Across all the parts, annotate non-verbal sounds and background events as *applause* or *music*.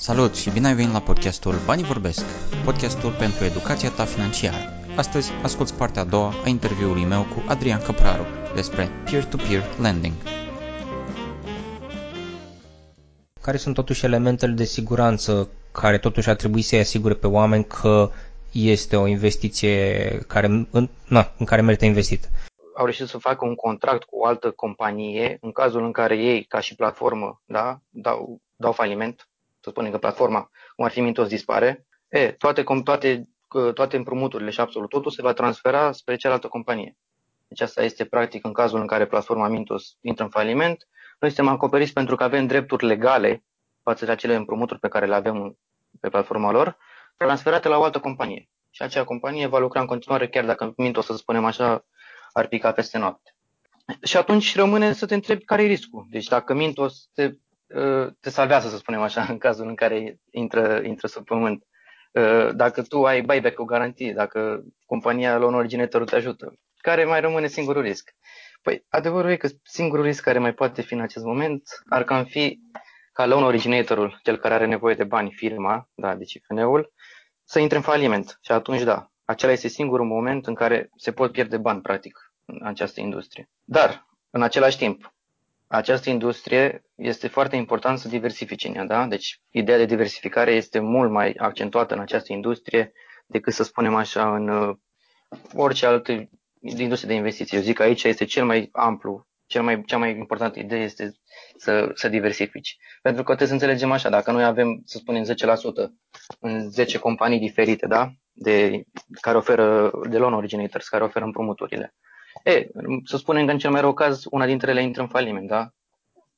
Salut și bine ai venit la podcastul Banii Vorbesc, podcastul pentru educația ta financiară. Astăzi asculți partea a doua a interviului meu cu Adrian Căpraru despre peer-to-peer lending. Care sunt totuși elementele de siguranță care totuși ar trebui să-i asigure pe oameni că este o investiție care, în, na, în care merită investit? Au reușit să facă un contract cu o altă companie în cazul în care ei, ca și platformă, da, dau, dau faliment, să spunem că platforma, cum ar fi Mintos, dispare, e, toate, toate, toate împrumuturile și absolut totul se va transfera spre cealaltă companie. Deci asta este practic în cazul în care platforma Mintos intră în faliment. Noi suntem acoperiți pentru că avem drepturi legale față de acele împrumuturi pe care le avem pe platforma lor, transferate la o altă companie. Și acea companie va lucra în continuare chiar dacă Mintos, să spunem așa, ar pica peste noapte. Și atunci rămâne să te întrebi care e riscul. Deci dacă Mintos te te salvează, să spunem așa, *laughs* în cazul în care intră, intră sub pământ. Dacă tu ai buyback o garantie, dacă compania loan originator te ajută, care mai rămâne singurul risc? Păi adevărul e că singurul risc care mai poate fi în acest moment ar cam fi ca loan originatorul, cel care are nevoie de bani, firma, da, deci IFN-ul, să intre în faliment. Și atunci, da, acela este singurul moment în care se pot pierde bani, practic, în această industrie. Dar, în același timp, această industrie este foarte important să diversifice în ea, da? Deci ideea de diversificare este mult mai accentuată în această industrie decât să spunem așa în uh, orice altă industrie de investiții. Eu zic că aici este cel mai amplu, cel mai, cea mai importantă idee este să, să diversifici. Pentru că trebuie să înțelegem așa, dacă noi avem, să spunem, 10% în 10 companii diferite, da? De, care oferă, de loan originators, care oferă împrumuturile. E, să spunem că în cel mai rău caz, una dintre ele intră în faliment, da?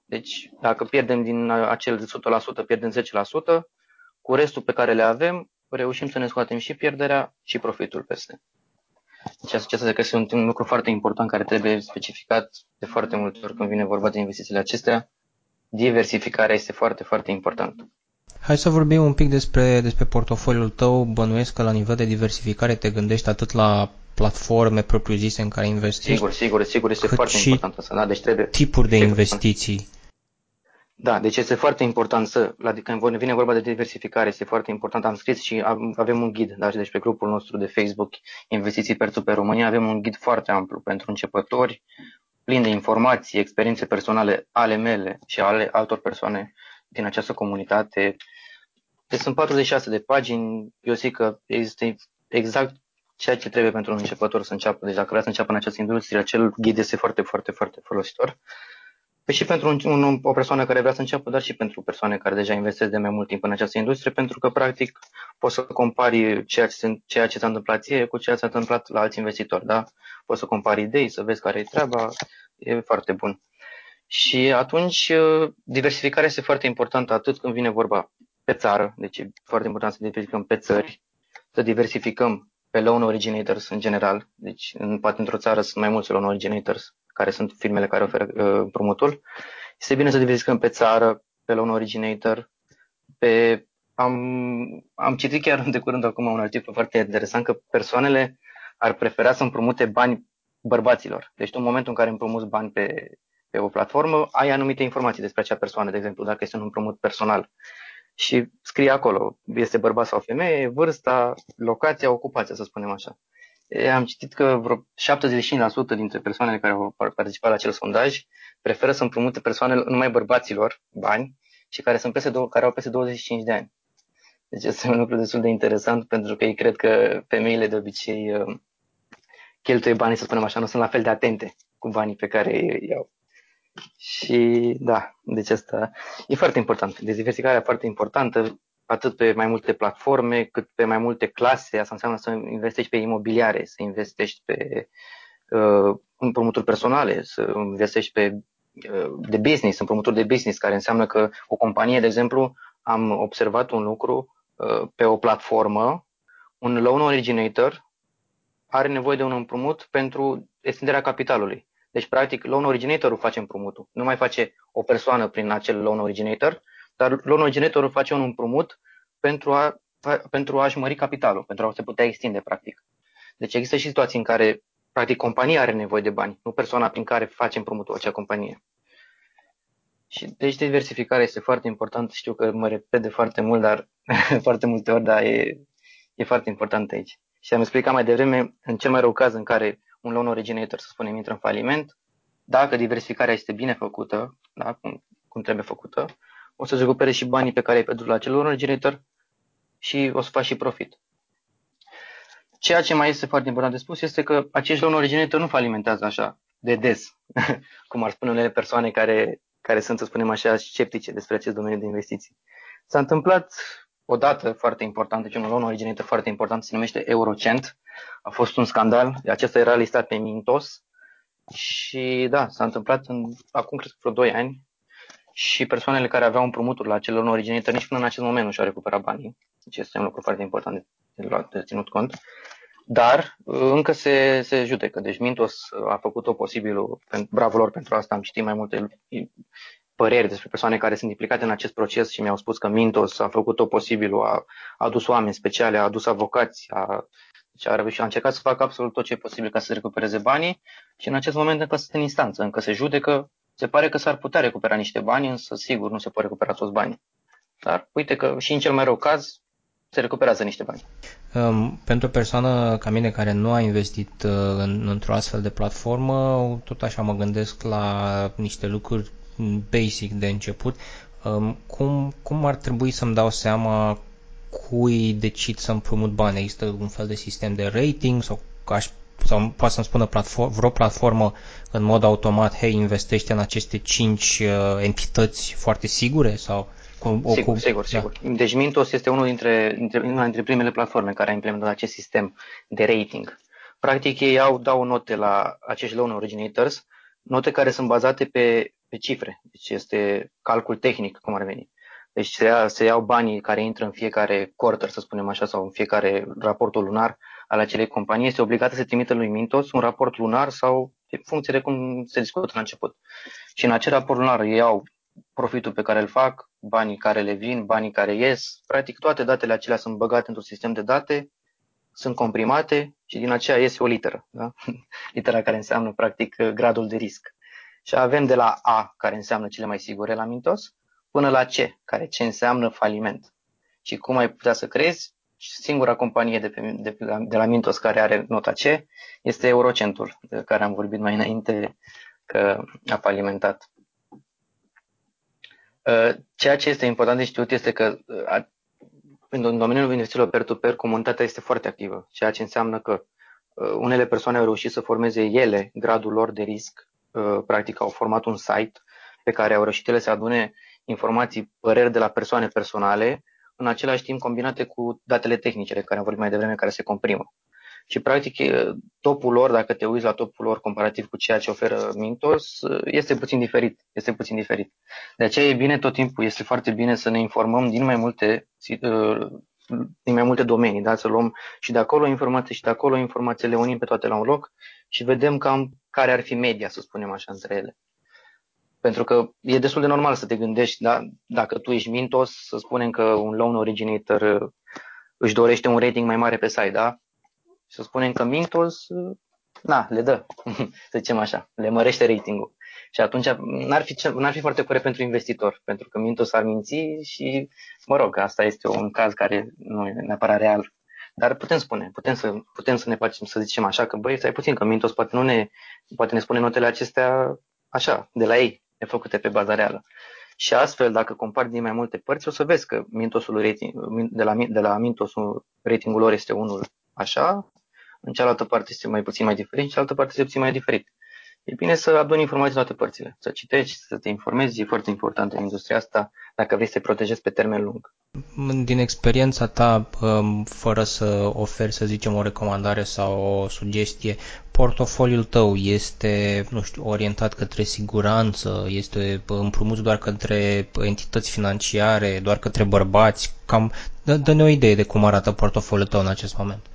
Deci, dacă pierdem din acel 100%, pierdem 10%, cu restul pe care le avem, reușim să ne scoatem și pierderea și profitul peste. Deci asta că este un lucru foarte important care trebuie specificat de foarte multe ori când vine vorba de investițiile acestea. Diversificarea este foarte, foarte importantă. Hai să vorbim un pic despre, despre portofoliul tău. Bănuiesc că la nivel de diversificare te gândești atât la platforme propriu-zise în care investești. Sigur, sigur, sigur, este foarte important asta. Da, deci trebuie tipuri de investiții. Da, deci este foarte important să, la, când vine vorba de diversificare, este foarte important. Am scris și avem un ghid, da, deci pe grupul nostru de Facebook Investiții Perțu pe România, avem un ghid foarte amplu pentru începători, plin de informații, experiențe personale ale mele și ale altor persoane din această comunitate. Deci sunt 46 de pagini, eu zic că este exact ceea ce trebuie pentru un începător să înceapă. Deci dacă vrea să înceapă în această industrie, acel ghid este foarte, foarte, foarte folositor. Păi și pentru un, un, o persoană care vrea să înceapă, dar și pentru persoane care deja investesc de mai mult timp în această industrie, pentru că, practic, poți să compari ceea ce, ceea ce s-a întâmplat ție cu ceea ce s-a întâmplat la alți investitori, da? Poți să compari idei, să vezi care e treaba, e foarte bun. Și atunci, diversificarea este foarte importantă atât când vine vorba pe țară, deci e foarte important să diversificăm pe țări, să diversificăm pe loan originators în general, deci în, poate într-o țară sunt mai mulți loan originators, care sunt firmele care oferă uh, împrumutul. Este bine să diversificăm pe țară, pe loan originator, pe am, am citit chiar de curând acum un articol foarte interesant că persoanele ar prefera să împrumute bani bărbaților. Deci tu în momentul în care împrumuți bani pe, pe o platformă, ai anumite informații despre acea persoană, de exemplu, dacă este un împrumut personal și scrie acolo, este bărbat sau femeie, vârsta, locația, ocupația, să spunem așa. Am citit că vreo 75% dintre persoanele care au participat la acel sondaj preferă să împrumute persoanele numai bărbaților bani și care, sunt peste, care au peste 25 de ani. Deci este un lucru destul de interesant pentru că ei cred că femeile de obicei uh, cheltuie banii, să spunem așa, nu sunt la fel de atente cu banii pe care îi iau. Și da, deci asta e foarte important. Deci diversificarea e foarte importantă, atât pe mai multe platforme, cât pe mai multe clase. Asta înseamnă să investești pe imobiliare, să investești pe uh, împrumuturi personale, să investești pe uh, de business, împrumuturi de business, care înseamnă că o companie, de exemplu, am observat un lucru uh, pe o platformă, un loan originator are nevoie de un împrumut pentru extinderea capitalului. Deci, practic, loan originatorul face împrumutul. Nu mai face o persoană prin acel loan originator, dar loan originatorul face un împrumut pentru, a, pentru a-și mări capitalul, pentru a se putea extinde, practic. Deci există și situații în care, practic, compania are nevoie de bani, nu persoana prin care face împrumutul acea companie. Și deci diversificarea este foarte importantă. Știu că mă repet de foarte mult, dar *laughs* foarte multe ori, dar e, e foarte important aici. Și am explicat mai devreme, în cel mai rău caz în care un loan originator, să spunem, intră în faliment, dacă diversificarea este bine făcută, da, cum, cum trebuie făcută, o să-ți recupere și banii pe care ai pierdut la acel loan originator și o să faci și profit. Ceea ce mai este foarte important de spus este că acești loan originator nu falimentează așa de des, *laughs* cum ar spune unele persoane care, care sunt, să spunem așa, sceptice despre acest domeniu de investiții. S-a întâmplat o dată foarte importantă, deci un loan originator foarte important, se numește Eurocent. A fost un scandal, acesta era listat pe Mintos și da, s-a întâmplat în, acum cred că vreo 2 ani și persoanele care aveau împrumuturi la acel loan originator nici până în acest moment nu și-au recuperat banii. Deci este un lucru foarte important de, de, de ținut cont. Dar uh, încă se, se judecă. Deci Mintos a făcut o posibilul, bravo lor pentru asta, am citit mai multe păreri despre persoane care sunt implicate în acest proces și mi-au spus că Mintos a făcut o posibilul, a, a adus oameni speciale, a adus avocați, a, deci a, a încercat să facă absolut tot ce e posibil ca să recupereze banii și în acest moment încă sunt în instanță, încă se judecă, se pare că s-ar putea recupera niște bani, însă sigur nu se pot recupera toți banii. Dar uite că și în cel mai rău caz se recuperează niște bani. Um, pentru o persoană ca mine care nu a investit uh, în, într-o astfel de platformă, tot așa mă gândesc la niște lucruri basic de început. Um, cum, cum ar trebui să-mi dau seama cui decid să împrumut bani? Există un fel de sistem de rating sau aș sau poate să-mi spună platform, vreo platformă în mod automat, hei, investește în aceste cinci uh, entități foarte sigure sau cu, o, sigur, cu, sigur, da. sigur. Deci Mintos este unul dintre, dintre, una dintre primele platforme care a implementat acest sistem de rating. Practic ei au, dau note la acești loan originators, note care sunt bazate pe, pe cifre. Deci este calcul tehnic, cum ar veni. Deci se, ia, se iau banii care intră în fiecare quarter, să spunem așa, sau în fiecare raportul lunar al acelei companii. Este obligată să trimită lui Mintos un raport lunar sau în funcție de cum se discută la început. Și în acel raport lunar ei iau profitul pe care îl fac, banii care le vin, banii care ies. Practic toate datele acelea sunt băgate într-un sistem de date, sunt comprimate și din aceea iese o literă. Da? *laughs* Litera care înseamnă practic gradul de risc. Și avem de la A, care înseamnă cele mai sigure la Mintos, până la C, care ce înseamnă faliment. Și cum ai putea să crezi? Singura companie de, pe, de, de la Mintos care are nota C este Eurocentul, de care am vorbit mai înainte că a falimentat. Uh, ceea ce este important de știut este că uh, în domeniul investițiilor peer-to-peer, comunitatea este foarte activă, ceea ce înseamnă că uh, unele persoane au reușit să formeze ele gradul lor de risc, practic au format un site pe care au reușit ele să adune informații, păreri de la persoane personale, în același timp combinate cu datele tehnice de care am vorbit mai devreme, care se comprimă. Și practic topul lor, dacă te uiți la topul lor comparativ cu ceea ce oferă Mintos, este puțin diferit. Este puțin diferit. De aceea e bine tot timpul, este foarte bine să ne informăm din mai multe din mai multe domenii, da? să luăm și de acolo informații și de acolo informații, le unim pe toate la un loc și vedem cam care ar fi media, să spunem așa, între ele. Pentru că e destul de normal să te gândești, da? dacă tu ești Mintos, să spunem că un loan originator își dorește un rating mai mare pe site, da? să spunem că Mintos, na, le dă, *laughs* să zicem așa, le mărește ratingul. Și atunci n-ar fi, n-ar fi foarte corect pentru investitor, pentru că Mintos ar minți și, mă rog, asta este un caz care nu e neapărat real. Dar putem spune, putem să, putem să ne facem, să zicem așa, că băi, stai puțin, că Mintos poate, nu ne, poate ne spune notele acestea așa, de la ei, făcute pe baza reală. Și astfel, dacă compari din mai multe părți, o să vezi că Mintosul rating, de la, de la Mintosul ratingul lor este unul așa, în cealaltă parte este mai puțin mai diferit, în cealaltă parte este puțin mai diferit. E bine să aduni informații în toate părțile, să citești, să te informezi, e foarte important în industria asta dacă vrei să te protejezi pe termen lung. Din experiența ta, um, fără să oferi, să zicem, o recomandare sau o sugestie, portofoliul tău este, nu știu, orientat către siguranță, este împrumut doar către entități financiare, doar către bărbați, cam dă-ne o idee de cum arată portofoliul tău în acest moment.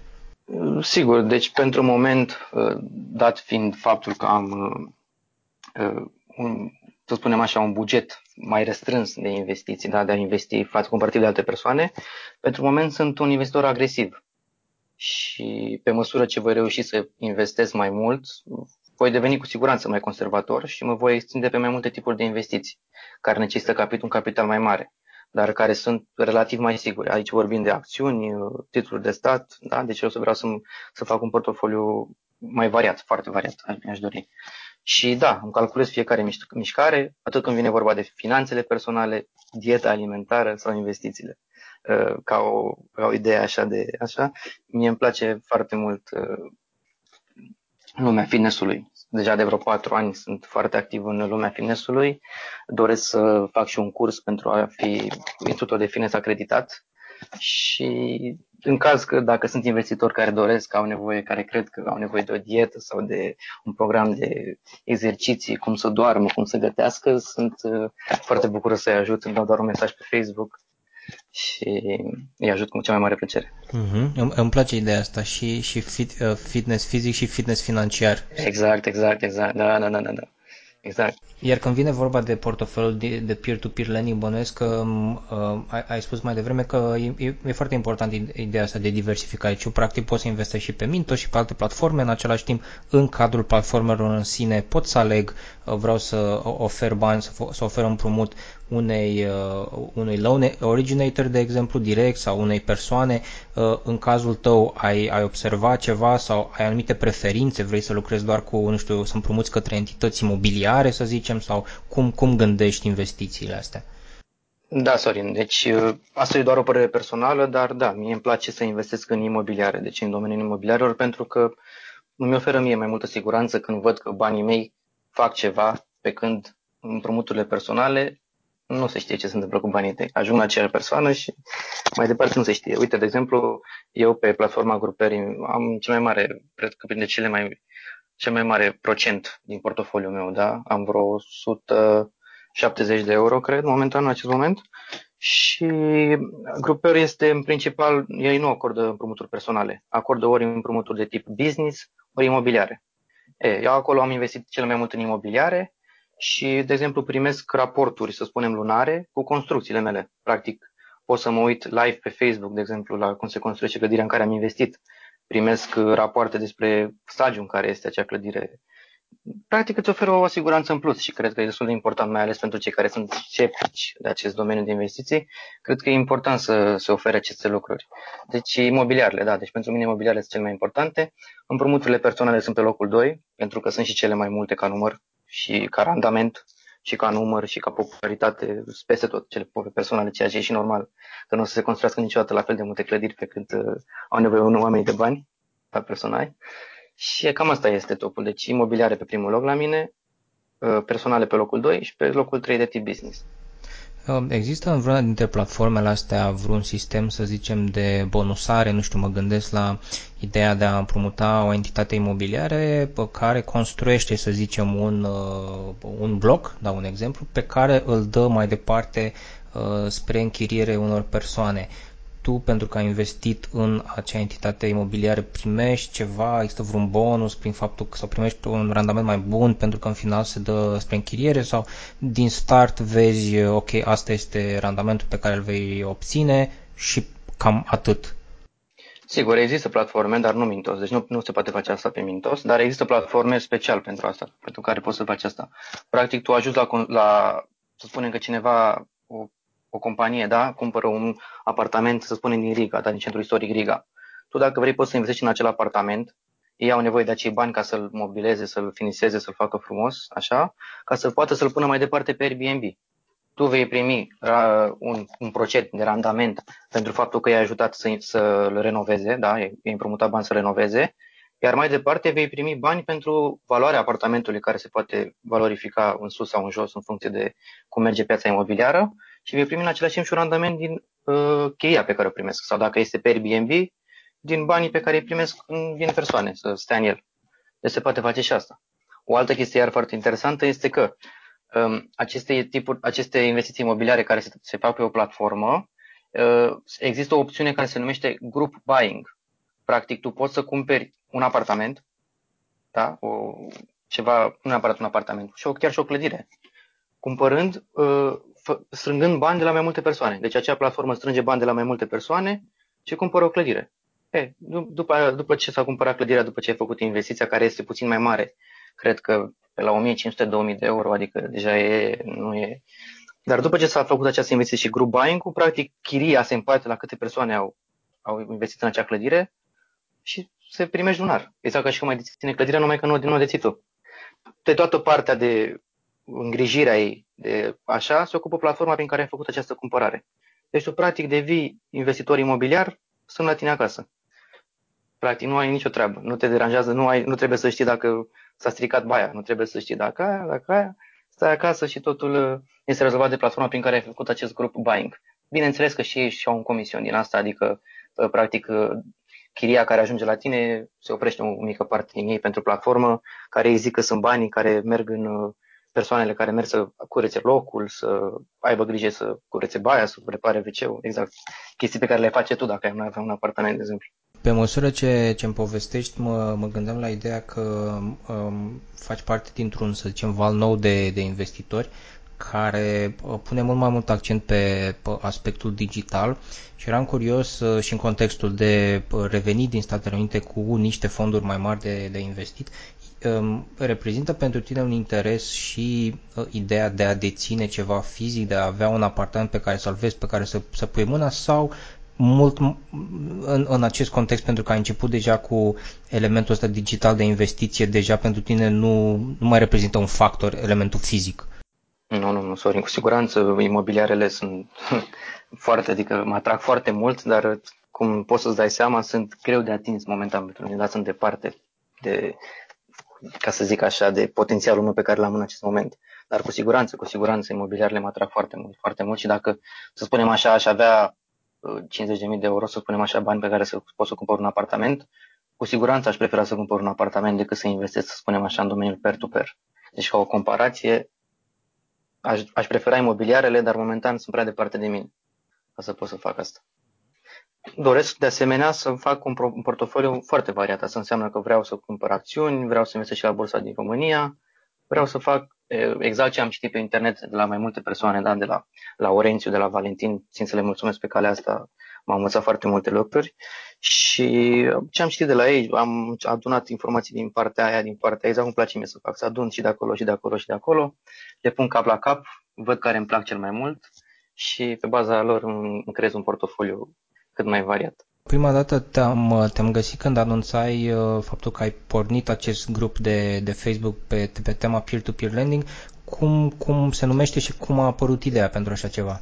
Sigur, deci pentru moment, uh, dat fiind faptul că am uh, uh, un, să spunem așa, un buget mai restrâns de investiții, da, de a investi față comparativ de alte persoane, pentru moment sunt un investitor agresiv. Și pe măsură ce voi reuși să investesc mai mult, voi deveni cu siguranță mai conservator și mă voi extinde pe mai multe tipuri de investiții. care necesită capit un capital mai mare, dar care sunt relativ mai sigure. Aici vorbim de acțiuni, titluri de stat, da? deci eu să vreau să, să fac un portofoliu mai variat, foarte variat, mi-aș dori. Și da, îmi calculez fiecare mișcare, atât când vine vorba de finanțele personale, dieta alimentară sau investițiile. Uh, ca o, ca o idee așa de așa. Mie îmi place foarte mult uh, lumea fitnessului. Deja de vreo patru ani sunt foarte activ în lumea fitnessului. Doresc să fac și un curs pentru a fi instructor de fitness acreditat. Și în caz că dacă sunt investitori care doresc, au nevoie, care cred că au nevoie de o dietă sau de un program de exerciții, cum să doarmă, cum să gătească, sunt uh, foarte bucuros să-i ajut, îmi dau doar un mesaj pe Facebook și îi ajut cu cea mai mare plăcere. Uh-huh. Îmi, îmi place ideea asta și, și fit, uh, fitness fizic și fitness financiar. Exact, exact, exact. Da, da, da, da. da. Exact. Iar când vine vorba de portofelul de, de peer-to-peer lending, bănuiesc că uh, ai, ai spus mai devreme că e, e foarte important ideea asta de diversificare. Deci, practic, poți să investești și pe Minto și pe alte platforme. În același timp, în cadrul platformelor în sine, pot să aleg, uh, vreau să ofer bani, să, să ofer împrumut unei, uh, unui loan originator, de exemplu, direct sau unei persoane. Uh, în cazul tău ai, ai observat ceva sau ai anumite preferințe, vrei să lucrezi doar cu, nu știu, să împrumuți către entități imobiliare, să zicem, sau cum, cum gândești investițiile astea? Da, Sorin, deci uh, asta e doar o părere personală, dar da, mie îmi place să investesc în imobiliare, deci în domeniul imobiliarelor, pentru că îmi oferă mie mai multă siguranță când văd că banii mei fac ceva, pe când împrumuturile personale nu se știe ce se întâmplă cu banii tăi. Ajung la acea persoană și mai departe nu se știe. Uite, de exemplu, eu pe platforma grupării am cel mai mare, cred că printre cele mai, cel mai mare procent din portofoliul meu, da? Am vreo 170 de euro, cred, momentan, în acest moment. Și grupăr este în principal, ei nu acordă împrumuturi personale, acordă ori împrumuturi de tip business, ori imobiliare. E, eu acolo am investit cel mai mult în imobiliare, și, de exemplu, primesc raporturi, să spunem, lunare cu construcțiile mele. Practic, pot să mă uit live pe Facebook, de exemplu, la cum se construiește clădirea în care am investit. Primesc rapoarte despre stadiul în care este acea clădire. Practic îți oferă o siguranță în plus și cred că e destul de important, mai ales pentru cei care sunt sceptici de acest domeniu de investiții. Cred că e important să se ofere aceste lucruri. Deci imobiliarele, da, deci pentru mine imobiliarele sunt cele mai importante. Împrumuturile personale sunt pe locul 2, pentru că sunt și cele mai multe ca număr și ca randament și ca număr și ca popularitate peste tot cele personale, ceea ce e și normal, că nu o să se construiască niciodată la fel de multe clădiri pe cât uh, au nevoie unui oameni de bani ca personali. Și cam asta este topul. Deci imobiliare pe primul loc la mine, uh, personale pe locul 2 și pe locul 3 de tip business. Um, există în vreuna dintre platformele astea vreun sistem, să zicem, de bonusare? Nu știu, mă gândesc la ideea de a împrumuta o entitate imobiliare pe care construiește, să zicem, un, uh, un bloc, da un exemplu, pe care îl dă mai departe uh, spre închiriere unor persoane tu, pentru că ai investit în acea entitate imobiliară, primești ceva, există vreun bonus prin faptul că sau primești un randament mai bun pentru că în final se dă spre închiriere sau din start vezi, ok, asta este randamentul pe care îl vei obține și cam atât. Sigur, există platforme, dar nu Mintos, deci nu, nu se poate face asta pe Mintos, dar există platforme special pentru asta, pentru care poți să faci asta. Practic, tu ajuți la, la să spunem că cineva o o companie, da, cumpără un apartament, să spunem, din Riga, da, din centrul istoric Riga. Tu dacă vrei poți să investești în acel apartament, ei au nevoie de acei bani ca să-l mobileze, să-l finiseze, să-l facă frumos, așa, ca să poată să-l pună mai departe pe Airbnb. Tu vei primi uh, un, un procent de randament pentru faptul că i-ai ajutat să, să-l renoveze, da, i-ai împrumutat bani să renoveze iar mai departe vei primi bani pentru valoarea apartamentului care se poate valorifica în sus sau în jos în funcție de cum merge piața imobiliară și vei primi în același timp și un randament din uh, cheia pe care o primesc sau dacă este pe Airbnb, din banii pe care îi primesc când vin persoane să stea în el. Deci se poate face și asta. O altă chestie iar foarte interesantă este că um, aceste, tipuri, aceste investiții imobiliare care se, se fac pe o platformă, uh, există o opțiune care se numește group buying Practic, tu poți să cumperi un apartament, da? o, ceva, nu neapărat un apartament, și o, chiar și o clădire, cumpărând, uh, strângând bani de la mai multe persoane. Deci acea platformă strânge bani de la mai multe persoane și cumpără o clădire. E, după, după ce s-a cumpărat clădirea, după ce ai făcut investiția care este puțin mai mare, cred că pe la 1500-2000 de euro, adică deja e, nu e Dar după ce s-a făcut această investiție și group buying-ul, practic chiria se împarte la câte persoane au, au investit în acea clădire și se primești lunar. Exact ca și cum mai deține clădirea, numai că nu, nu o deții tu. De toată partea de îngrijirea ei, de așa, se ocupă platforma prin care ai făcut această cumpărare. Deci tu practic devii investitor imobiliar, sunt la tine acasă. Practic nu ai nicio treabă, nu te deranjează, nu, ai, nu trebuie să știi dacă s-a stricat baia, nu trebuie să știi dacă aia, dacă aia, stai acasă și totul uh, este rezolvat de platforma prin care ai făcut acest grup buying. Bineînțeles că și ei și-au un comision din asta, adică uh, practic uh, chiria care ajunge la tine se oprește o mică parte din ei pentru platformă, care îi zic că sunt banii care merg în persoanele care merg să curețe locul, să aibă grijă să curețe baia, să repare wc exact. Chestii pe care le face tu dacă ai avea un apartament, de exemplu. Pe măsură ce, ce îmi povestești, mă, mă gândeam la ideea că um, faci parte dintr-un, să zicem, val nou de, de investitori care uh, pune mult mai mult accent pe, pe aspectul digital și eram curios uh, și în contextul de uh, revenit din Statele Unite cu niște fonduri mai mari de, de investit, um, reprezintă pentru tine un interes și ideea de a deține ceva fizic, de a avea un apartament pe care să-l vezi, pe care să, să pui mâna sau mult în, în acest context, pentru că ai început deja cu elementul ăsta digital de investiție, deja pentru tine nu, nu mai reprezintă un factor, elementul fizic. Nu, nu, nu, Sorin, cu siguranță imobiliarele sunt *laughs* foarte, adică mă atrag foarte mult, dar cum poți să-ți dai seama, sunt greu de atins momentan pentru mine, dar sunt departe de, ca să zic așa, de potențialul meu pe care l-am în acest moment. Dar cu siguranță, cu siguranță, imobiliarele mă atrag foarte mult, foarte mult și dacă, să spunem așa, aș avea 50.000 de euro, să spunem așa, bani pe care să pot să cumpăr un apartament, cu siguranță aș prefera să cumpăr un apartament decât să investesc, să spunem așa, în domeniul peer-to-peer. Deci, ca o comparație, aș, aș prefera imobiliarele, dar momentan sunt prea departe de mine ca să pot să fac asta. Doresc de asemenea să fac un, un portofoliu foarte variat. Asta înseamnă că vreau să cumpăr acțiuni, vreau să investesc și la bursa din România, vreau să fac exact ce am citit pe internet de la mai multe persoane, da, de la, la Orențiu, de la Valentin, țin să le mulțumesc pe calea asta, m-am învățat foarte multe lucruri și ce am citit de la ei, am adunat informații din partea aia, din partea aia, exact cum place mie să fac, să adun și de acolo și de acolo și de acolo, le pun cap la cap, văd care îmi plac cel mai mult și pe baza lor îmi creez un portofoliu cât mai variat. Prima dată te-am, te-am găsit când anunțai uh, faptul că ai pornit acest grup de, de Facebook pe, pe tema peer-to-peer lending. Cum, cum se numește și cum a apărut ideea pentru așa ceva?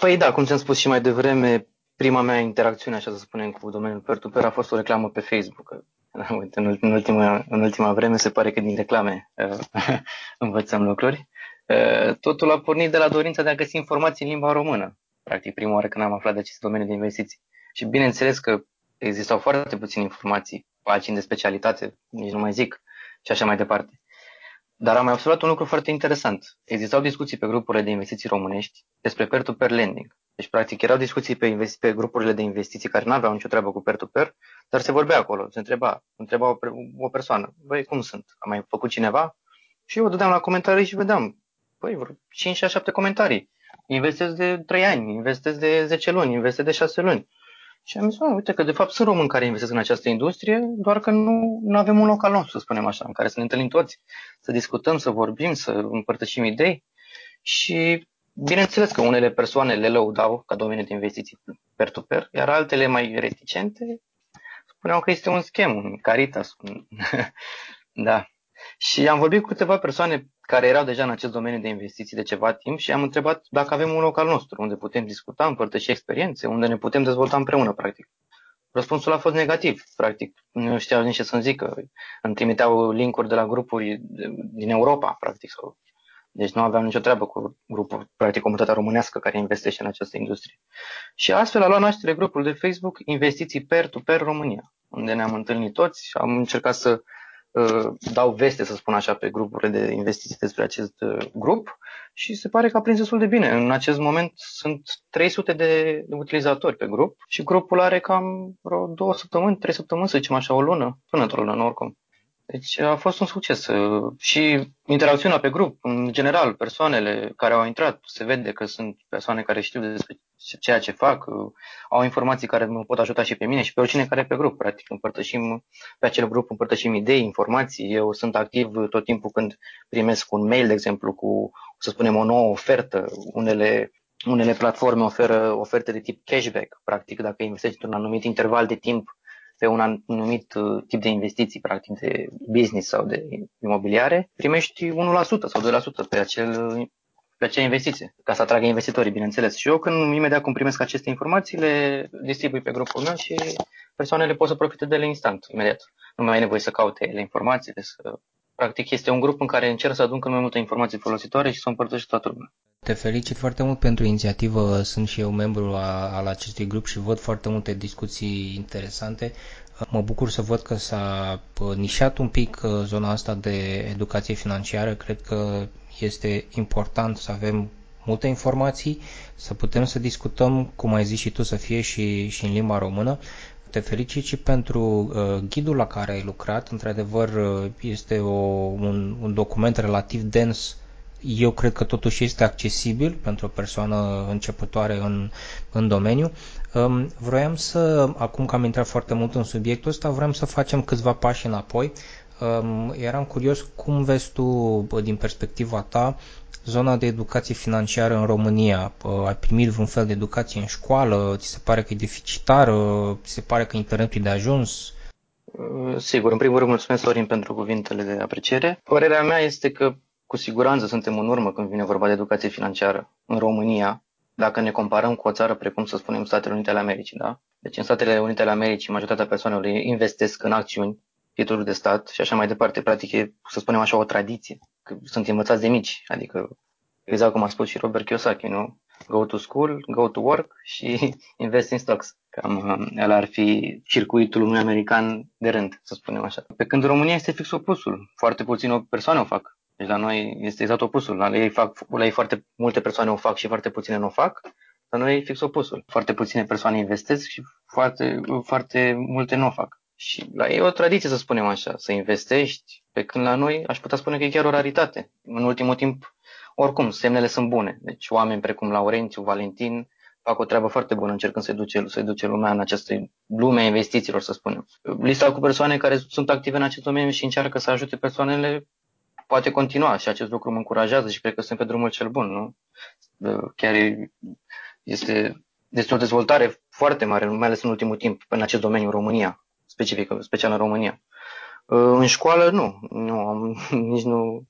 Păi da, cum ți-am spus și mai devreme, prima mea interacțiune, așa să spunem, cu domeniul peer-to-peer a fost o reclamă pe Facebook. *laughs* În, în, ultima, în ultima vreme se pare că din reclame uh, *laughs* învățăm lucruri. Uh, totul a pornit de la dorința de a găsi informații în limba română. Practic, prima oară când am aflat de acest domeniu de investiții. Și bineînțeles că existau foarte puține informații, pagini de specialitate, nici nu mai zic, și așa mai departe. Dar am mai observat un lucru foarte interesant. Existau discuții pe grupurile de investiții românești despre peer-to-peer lending. Deci, practic, erau discuții pe, investi- pe grupurile de investiții care nu aveau nicio treabă cu peer-to-pear, dar se vorbea acolo, se întreba, întreba o, o persoană, băi, cum sunt? A mai făcut cineva? Și eu dădeam la comentarii și vedeam, băi, vreo 5-7 comentarii. Investez de 3 ani, investez de 10 luni, investez de 6 luni. Și am zis, uite că de fapt sunt români care investesc în această industrie, doar că nu, nu avem un loc al nostru, să spunem așa, în care să ne întâlnim toți, să discutăm, să vorbim, să împărtășim idei. Și bineînțeles că unele persoane le lăudau ca domeniu de investiții per-to-per, iar altele mai reticente spuneau că este un schem, un caritas. Un... *laughs* da. Și am vorbit cu câteva persoane care erau deja în acest domeniu de investiții de ceva timp și am întrebat dacă avem un loc al nostru unde putem discuta, împărtăși experiențe, unde ne putem dezvolta împreună, practic. Răspunsul a fost negativ, practic. Nu știau nici ce să-mi zică. Îmi trimiteau linkuri de la grupuri din Europa, practic. Sau... Deci nu aveam nicio treabă cu grupul, practic comunitatea românească care investește în această industrie. Și astfel a luat naștere grupul de Facebook Investiții Per-to-Per România, unde ne-am întâlnit toți, am încercat să Uh, dau veste, să spun așa, pe grupurile de investiții despre acest uh, grup și se pare că a prins destul de bine. În acest moment sunt 300 de utilizatori pe grup și grupul are cam vreo două săptămâni, trei săptămâni, să zicem așa, o lună, până într-o lună oricum. Deci a fost un succes și interacțiunea pe grup, în general, persoanele care au intrat, se vede că sunt persoane care știu despre ceea ce fac, au informații care mă pot ajuta și pe mine și pe oricine care e pe grup. Practic împărtășim, pe acel grup împărtășim idei, informații. Eu sunt activ tot timpul când primesc un mail, de exemplu, cu, să spunem, o nouă ofertă. Unele unele platforme oferă oferte de tip cashback, practic dacă investești într-un anumit interval de timp pe un anumit uh, tip de investiții, practic de business sau de imobiliare, primești 1% sau 2% pe acel pe acea investiție, ca să atragă investitorii, bineînțeles. Și eu, când imediat când primesc aceste informații, le distribui pe grupul meu și persoanele pot să profite de ele instant, imediat. Nu mai ai nevoie să caute ele informațiile, să Practic este un grup în care încerc să adun cât mai multe informații folositoare și să împărtășesc toată lumea. Te felicit foarte mult pentru inițiativă, sunt și eu membru a, al acestui grup și văd foarte multe discuții interesante. Mă bucur să văd că s-a nișat un pic uh, zona asta de educație financiară. Cred că este important să avem multe informații, să putem să discutăm, cum ai zis și tu, să fie și, și în limba română te felicit și pentru uh, ghidul la care ai lucrat. Într-adevăr, uh, este o, un, un document relativ dens. Eu cred că totuși este accesibil pentru o persoană începătoare în, în domeniu. Um, vroiam să, acum că am intrat foarte mult în subiectul ăsta, vreau să facem câțiva pași înapoi. Um, eram curios cum vezi tu, din perspectiva ta, zona de educație financiară în România? Ai primit vreun fel de educație în școală? Ți se pare că e deficitară? Ți se pare că internetul e de ajuns? Uh, sigur, în primul rând mulțumesc, Sorin, pentru cuvintele de apreciere. Părerea mea este că cu siguranță suntem în urmă când vine vorba de educație financiară în România, dacă ne comparăm cu o țară precum, să spunem, Statele Unite ale Americii. Da? Deci în Statele Unite ale Americii majoritatea persoanelor investesc în acțiuni, titluri de stat și așa mai departe. Practic e, să spunem așa, o tradiție. Că sunt învățați de mici, adică exact cum a spus și Robert Kiyosaki, nu? Go to school, go to work și *laughs* invest in stocks. Cam um, el ar fi circuitul unui american de rând, să spunem așa. Pe când România este fix opusul. Foarte puține persoane o fac. Deci la noi este exact opusul. La ei, fac, la ei foarte multe persoane o fac și foarte puține nu o fac. La noi e fix opusul. Foarte puține persoane investesc și foarte, foarte multe nu o fac. Și la ei e o tradiție, să spunem așa, să investești, pe când la noi aș putea spune că e chiar o raritate. În ultimul timp, oricum, semnele sunt bune. Deci oameni precum Laurențiu, Valentin, fac o treabă foarte bună încercând să-i duce, să duce lumea în această lume a investițiilor, să spunem. Lista cu persoane care sunt active în acest domeniu și încearcă să ajute persoanele poate continua și acest lucru mă încurajează și cred că sunt pe drumul cel bun, nu? Chiar este, este o dezvoltare foarte mare, mai ales în ultimul timp, în acest domeniu în România specifică, special în România. Uh, în școală nu, nu am, *laughs* nici nu,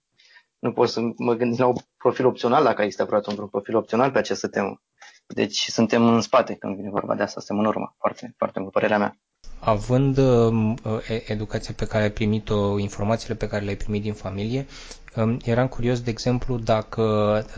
nu pot să mă gândesc la un profil opțional, dacă există vreodată un profil opțional pe această temă. Deci suntem în spate când vine vorba de asta, suntem în urmă, foarte, foarte mult, părerea mea. Având uh, educația pe care ai primit-o, informațiile pe care le-ai primit din familie, um, eram curios, de exemplu, dacă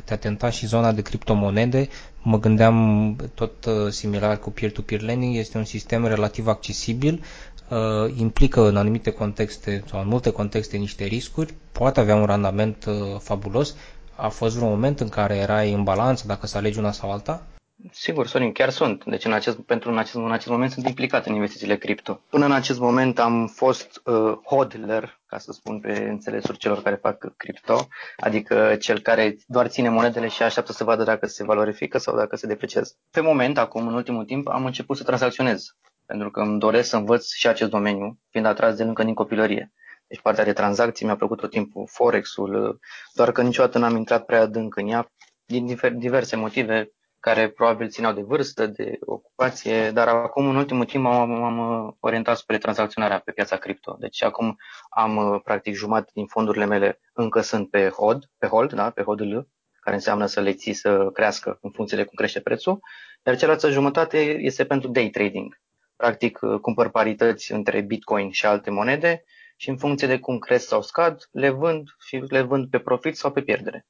te-a tentat și zona de criptomonede, mă gândeam tot uh, similar cu peer-to-peer lending, este un sistem relativ accesibil, uh, implică în anumite contexte sau în multe contexte niște riscuri, poate avea un randament uh, fabulos. A fost vreun moment în care erai în balanță dacă să alegi una sau alta? Sigur, Sorin, chiar sunt. Deci în acest, pentru în acest, în acest moment sunt implicat în investițiile cripto. Până în acest moment am fost uh, hodler, ca să spun pe înțelesul celor care fac cripto, adică cel care doar ține monedele și așteaptă să vadă dacă se valorifică sau dacă se depreciază. Pe moment, acum, în ultimul timp, am început să tranzacționez pentru că îmi doresc să învăț și acest domeniu, fiind atras de încă din copilărie. Deci partea de tranzacții mi-a plăcut tot timpul, Forex-ul, doar că niciodată n-am intrat prea adânc în ea, din diverse motive care probabil țineau de vârstă, de ocupație, dar acum, în ultimul timp, am orientat spre tranzacționarea pe piața cripto. Deci acum am, practic, jumătate din fondurile mele încă sunt pe hold, pe hold, da, pe hodl, care înseamnă să le ții să crească în funcție de cum crește prețul, iar cealaltă jumătate este pentru day trading. Practic, uh, cumpăr parități între Bitcoin și alte monede și în funcție de cum cresc sau scad, le vând și le vând pe profit sau pe pierdere.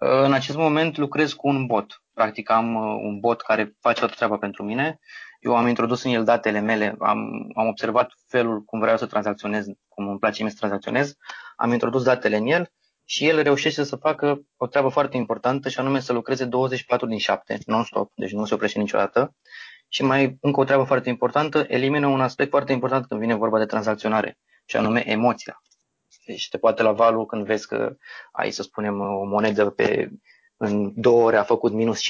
Uh, în acest moment lucrez cu un bot. Practic am uh, un bot care face toată treaba pentru mine. Eu am introdus în el datele mele, am, am observat felul cum vreau să tranzacționez, cum îmi place mie să tranzacționez, am introdus datele în el și el reușește să facă o treabă foarte importantă și anume să lucreze 24 din 7, non-stop, deci nu se oprește niciodată și mai încă o treabă foarte importantă, elimină un aspect foarte important când vine vorba de tranzacționare, și anume emoția. Deci te poate la valul când vezi că ai, să spunem, o monedă pe în două ore a făcut minus 5%,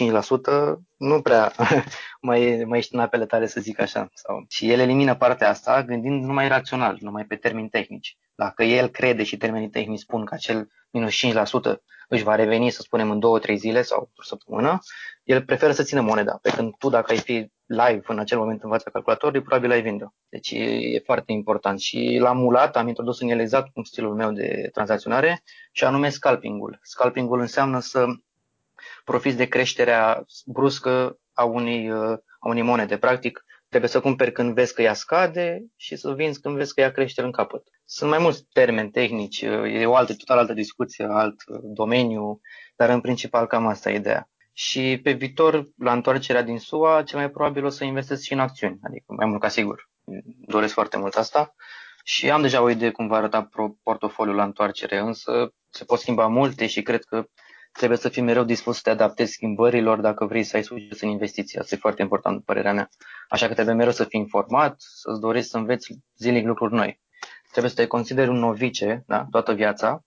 nu prea *laughs* mai, mai ești în apele tale să zic așa. Sau... Și el elimină partea asta gândind numai rațional, numai pe termeni tehnici. Dacă el crede și termenii tehnici spun că acel minus 5% își va reveni, să spunem, în două, trei zile sau o săptămână, el preferă să țină moneda. Pe când tu, dacă ai fi live în acel moment în fața calculatorului, probabil ai vinde Deci e, e foarte important. Și l-am mulat, am introdus în el exact cum stilul meu de tranzacționare și anume scalpingul. Scalpingul înseamnă să profiți de creșterea bruscă a unei, a unei monede. Practic, trebuie să cumperi când vezi că ea scade și să vinzi când vezi că ea crește în capăt. Sunt mai mulți termeni tehnici, e o altă, total altă discuție, alt domeniu, dar în principal cam asta e ideea. Și pe viitor, la întoarcerea din SUA, cel mai probabil o să investesc și în acțiuni, adică mai mult ca sigur. Doresc foarte mult asta și am deja o idee cum va arăta portofoliul la întoarcere, însă se pot schimba multe și cred că trebuie să fii mereu dispus să te adaptezi schimbărilor dacă vrei să ai succes în investiții. Asta e foarte important, părerea mea. Așa că trebuie mereu să fii informat, să-ți dorești să înveți zilnic lucruri noi. Trebuie să te consideri un novice da, toată viața,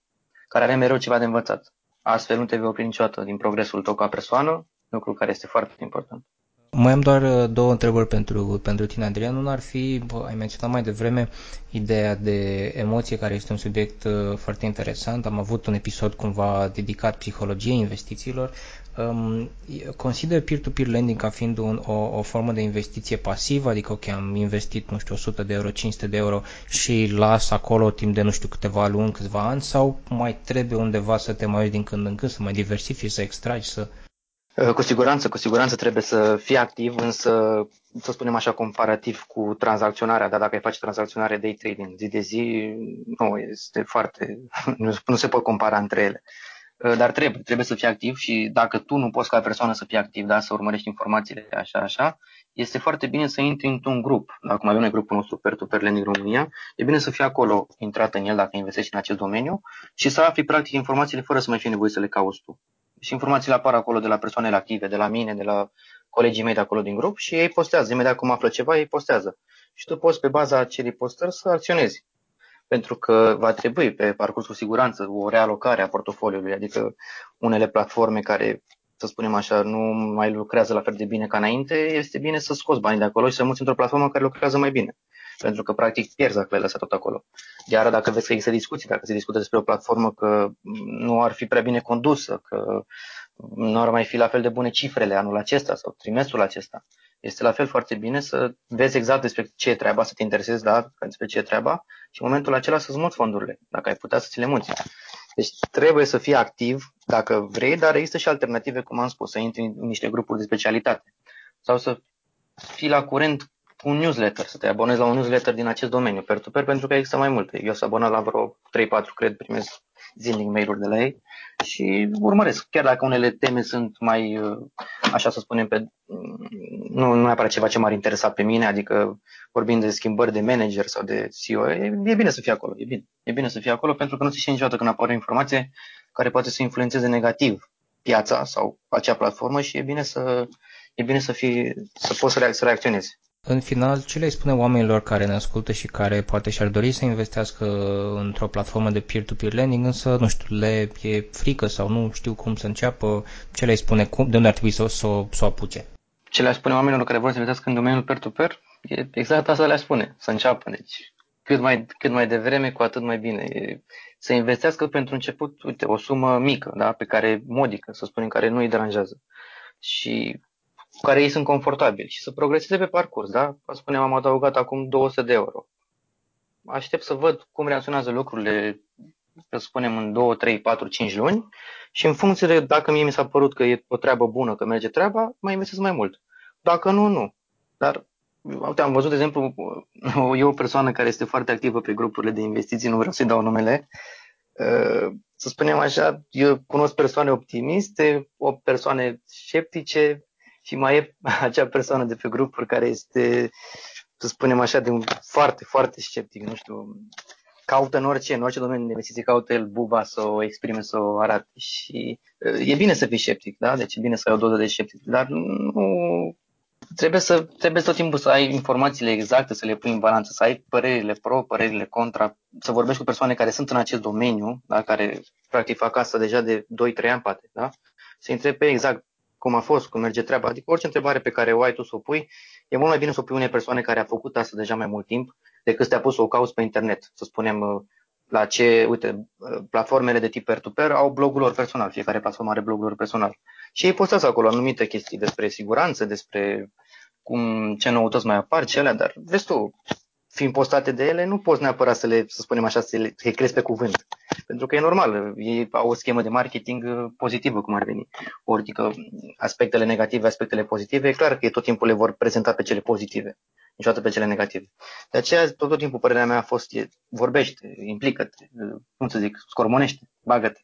care are mereu ceva de învățat. Astfel nu te vei opri niciodată din progresul tău ca persoană, lucru care este foarte important. Mai am doar uh, două întrebări pentru, pentru tine, Adrian. Unul ar fi, bă, ai menționat mai devreme ideea de emoție, care este un subiect uh, foarte interesant. Am avut un episod cumva dedicat psihologiei investițiilor. Um, consider peer-to-peer lending ca fiind un, o, o formă de investiție pasivă, adică ok, am investit, nu știu, 100 de euro, 500 de euro și las acolo timp de, nu știu, câteva luni, câțiva ani sau mai trebuie undeva să te mai uiți din când în când, să mai diversifici, să extragi, să Uh, cu siguranță, cu siguranță trebuie să fii activ, însă, să spunem așa, comparativ cu tranzacționarea, dar dacă ai face tranzacționare day trading zi de zi, nu, este foarte, *laughs* nu, nu se pot compara între ele. Uh, dar trebuie, trebuie să fii activ și dacă tu nu poți ca persoană să fii activ, da, să urmărești informațiile așa, așa, este foarte bine să intri într-un grup. Dacă avem noi grupul nostru Peer-to-Peer Lending România, e bine să fii acolo intrat în el dacă investești în acest domeniu și să afli practic informațiile fără să mai fie nevoie să le cauți tu și informațiile apar acolo de la persoanele active, de la mine, de la colegii mei de acolo din grup și ei postează. Imediat cum află ceva, ei postează. Și tu poți pe baza acelei postări să acționezi. Pentru că va trebui pe parcursul siguranță o realocare a portofoliului, adică unele platforme care, să spunem așa, nu mai lucrează la fel de bine ca înainte, este bine să scoți banii de acolo și să muți într-o platformă care lucrează mai bine pentru că practic pierzi dacă le lăsat tot acolo. Iar dacă vezi că există discuții, dacă se discută despre o platformă că nu ar fi prea bine condusă, că nu ar mai fi la fel de bune cifrele anul acesta sau trimestrul acesta, este la fel foarte bine să vezi exact despre ce e treaba, să te interesezi da, despre ce e treaba și în momentul acela să-ți muți fondurile, dacă ai putea să ți le muți. Deci trebuie să fii activ dacă vrei, dar există și alternative, cum am spus, să intri în niște grupuri de specialitate sau să fii la curent un newsletter, să te abonezi la un newsletter din acest domeniu, per to pentru că există mai multe. Eu sunt abonat la vreo 3-4, cred, primesc zilnic mail-uri de la ei și urmăresc. Chiar dacă unele teme sunt mai, uh, așa să spunem, pe, mm, nu, nu neapărat ceva ce m-ar interesa pe mine, adică vorbind de schimbări de manager sau de CEO, e, e bine să fie acolo, e bine. E bine să fie acolo pentru că nu se știe niciodată când apare o informație care poate să influențeze negativ piața sau acea platformă și e bine să, e bine să, fii, să poți să, să reacționezi. În final, ce le spune oamenilor care ne ascultă și care poate și-ar dori să investească într-o platformă de peer-to-peer lending, însă, nu știu, le e frică sau nu știu cum să înceapă, ce le spune, cum, de unde ar trebui să, să, să o apuce? Ce le spune oamenilor care vor să investească în domeniul peer-to-peer? E exact asta le spune, să înceapă. Deci, cât mai, cât mai devreme, cu atât mai bine. E, să investească pentru început, uite, o sumă mică, da, pe care modică, să spunem, care nu îi deranjează. Și cu care ei sunt confortabili și să progreseze pe parcurs. Da? Spuneam, am adăugat acum 200 de euro. Aștept să văd cum reacționează lucrurile, să spunem, în 2, 3, 4, 5 luni și în funcție de dacă mie mi s-a părut că e o treabă bună, că merge treaba, mai investesc mai mult. Dacă nu, nu. Dar uite, am văzut, de exemplu, e o persoană care este foarte activă pe grupurile de investiții, nu vreau să-i dau numele, să spunem așa, eu cunosc persoane optimiste, o persoane sceptice, și mai e *laughs* acea persoană de pe grupuri care este, să spunem așa, de un foarte, foarte sceptic, nu știu, caută în orice, în orice domeniu de investiții, caută el buba să o exprime, să o arate și e bine să fii sceptic, da? Deci e bine să ai o doză de sceptic, dar nu trebuie să trebuie tot timpul să ai informațiile exacte, să le pui în balanță, să ai părerile pro, părerile contra, să vorbești cu persoane care sunt în acest domeniu, da, care practic fac asta deja de 2-3 ani, poate, da? să întrebi pe exact cum a fost, cum merge treaba. Adică orice întrebare pe care o ai tu să o pui, e mult mai bine să o pui unei persoane care a făcut asta deja mai mult timp, decât să te-a pus să o cauți pe internet. Să spunem, uh, la ce, uite, uh, platformele de tip peer-to-peer au blogul lor personal, fiecare platformă are blogul lor personal. Și ei postează acolo anumite chestii despre siguranță, despre cum, ce noutăți mai apar, ce alea, dar vezi tu, fiind postate de ele, nu poți neapărat să le, să spunem așa, să le să crezi pe cuvânt. Pentru că e normal, ei au o schemă de marketing uh, pozitivă, cum ar veni. Ori adică aspectele negative, aspectele pozitive, e clar că ei tot timpul le vor prezenta pe cele pozitive, niciodată pe cele negative. De aceea, tot, tot timpul părerea mea a fost, e, vorbește, implică-te, uh, cum să zic, scormonește, bagă-te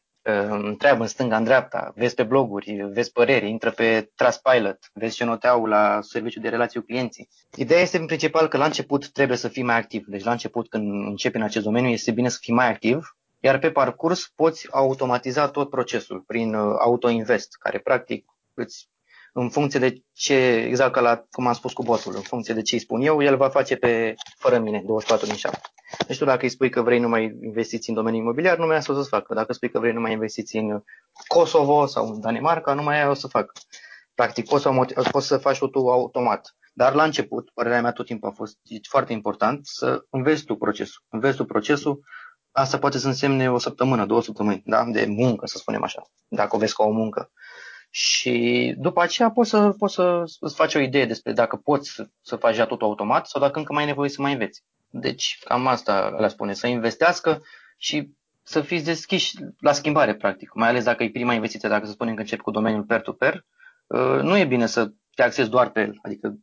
întreabă în stânga, în dreapta, vezi pe bloguri, vezi păreri, intră pe Trustpilot, vezi ce noteau la serviciul de relații cu clienții. Ideea este în principal că la început trebuie să fii mai activ. Deci la început când începi în acest domeniu este bine să fii mai activ, iar pe parcurs poți automatiza tot procesul prin uh, auto-invest, care practic îți în funcție de ce, exact ca la, cum am spus cu botul, în funcție de ce îi spun eu, el va face pe fără mine, 24 din 7. Deci tu dacă îi spui că vrei numai investiții în domeniul imobiliar, nu mai o să facă. Dacă spui că vrei numai investiții în Kosovo sau în Danemarca, nu mai o să facă. Practic poți să, poți să faci totul automat. Dar la început, părerea mea tot timpul a fost foarte important să înveți tu procesul. Înveți tu procesul, asta poate să însemne o săptămână, două săptămâni, da? de muncă, să spunem așa, dacă o vezi ca o muncă. Și după aceea poți să, poți să îți faci o idee despre dacă poți să, să faci totul automat sau dacă încă mai ai nevoie să mai înveți. Deci cam asta le spune, să investească și să fiți deschiși la schimbare, practic. Mai ales dacă e prima investiție, dacă să spunem că începi cu domeniul peer-to-peer, uh, nu e bine să te axezi doar pe el. Adică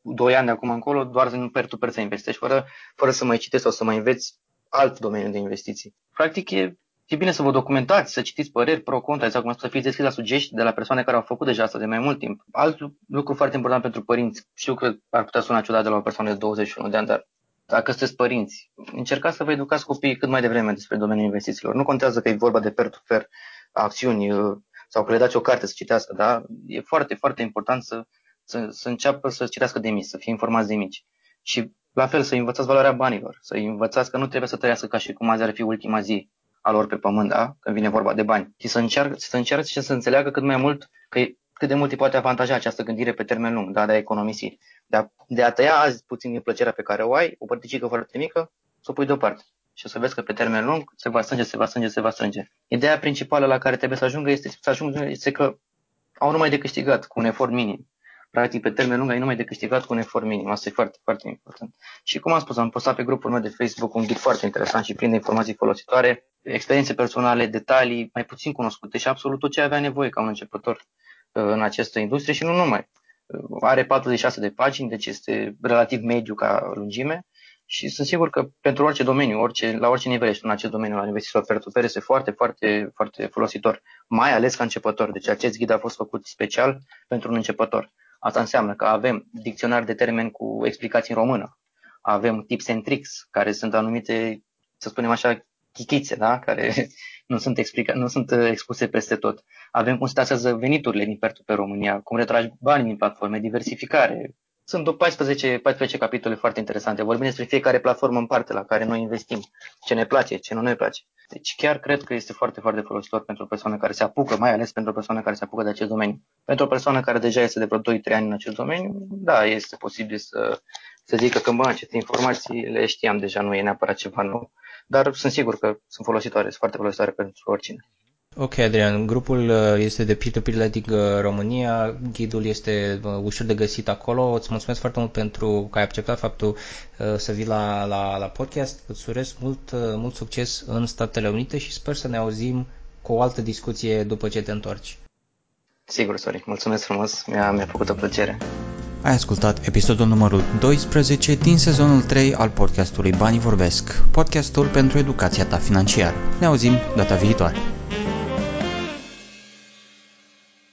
doi ani de acum încolo, doar în peer-to-peer să investești, fără, fără să mai citești sau să mai înveți alt domeniu de investiții. Practic e E bine să vă documentați, să citiți păreri pro contra, exact cum să fiți deschis la sugestii de la persoane care au făcut deja asta de mai mult timp. Alt lucru foarte important pentru părinți, știu că ar putea suna ciudat de la o persoană de 21 de ani, dar dacă sunteți părinți, încercați să vă educați copiii cât mai devreme despre domeniul investițiilor. Nu contează că e vorba de per-to-per acțiuni uh, sau că le dați o carte să citească, da? E foarte, foarte important să, să, să înceapă să citească de mici, să fie informați de mici. Și la fel să învățați valoarea banilor, să învățați că nu trebuie să trăiască ca și cum azi ar fi ultima zi a lor pe pământ, da? când vine vorba de bani. Și să încearcă, să încearcă și să înțeleagă cât mai mult că cât de mult îi poate avantaja această gândire pe termen lung, da? de a economisi. De a, de a tăia azi puțin din plăcerea pe care o ai, o părticică foarte mică, să o pui deoparte. Și o să vezi că pe termen lung se va strânge, se va strânge, se va strânge. Ideea principală la care trebuie să ajungă este să ajungă este că au numai de câștigat cu un efort minim practic pe termen lung ai numai de câștigat cu un efort minim. Asta e foarte, foarte important. Și cum am spus, am postat pe grupul meu de Facebook un ghid foarte interesant și plin de informații folositoare, experiențe personale, detalii mai puțin cunoscute și absolut tot ce avea nevoie ca un începător uh, în această industrie și nu numai. Uh, are 46 de pagini, deci este relativ mediu ca lungime și sunt sigur că pentru orice domeniu, orice, la orice nivel ești în acest domeniu al investițiilor per to este foarte, foarte, foarte folositor, mai ales ca începător. Deci acest ghid a fost făcut special pentru un începător. Asta înseamnă că avem dicționar de termeni cu explicații în română, avem tips and tricks, care sunt anumite, să spunem așa, chichițe, da? care *laughs* nu sunt, explica- nu sunt uh, expuse peste tot. Avem cum se taxează veniturile din Pertu pe România, cum retragi banii din platforme, diversificare. Sunt 14, 14 capitole foarte interesante. Vorbim despre fiecare platformă în parte la care noi investim, ce ne place, ce nu ne place. Deci chiar cred că este foarte, foarte folositor pentru o persoană care se apucă, mai ales pentru o persoană care se apucă de acest domeniu. Pentru o persoană care deja este de vreo 2-3 ani în acest domeniu, da, este posibil să, să zică că, bă, aceste informații le știam deja, nu e neapărat ceva nou. Dar sunt sigur că sunt folositoare, sunt foarte folositoare pentru oricine. Ok, Adrian, grupul uh, este de Peer-to-Peer Lending uh, România, ghidul este uh, ușor de găsit acolo. Îți mulțumesc foarte mult pentru că ai acceptat faptul să vii la, la, la podcast. Îți urez mult, mult succes în Statele Unite și sper să ne auzim cu o altă discuție după ce te întorci. Sigur, sorry. Mulțumesc frumos. Mi-a, mi-a făcut o plăcere. Ai ascultat episodul numărul 12 din sezonul 3 al podcastului Banii Vorbesc, podcastul pentru educația ta financiară. Ne auzim data viitoare.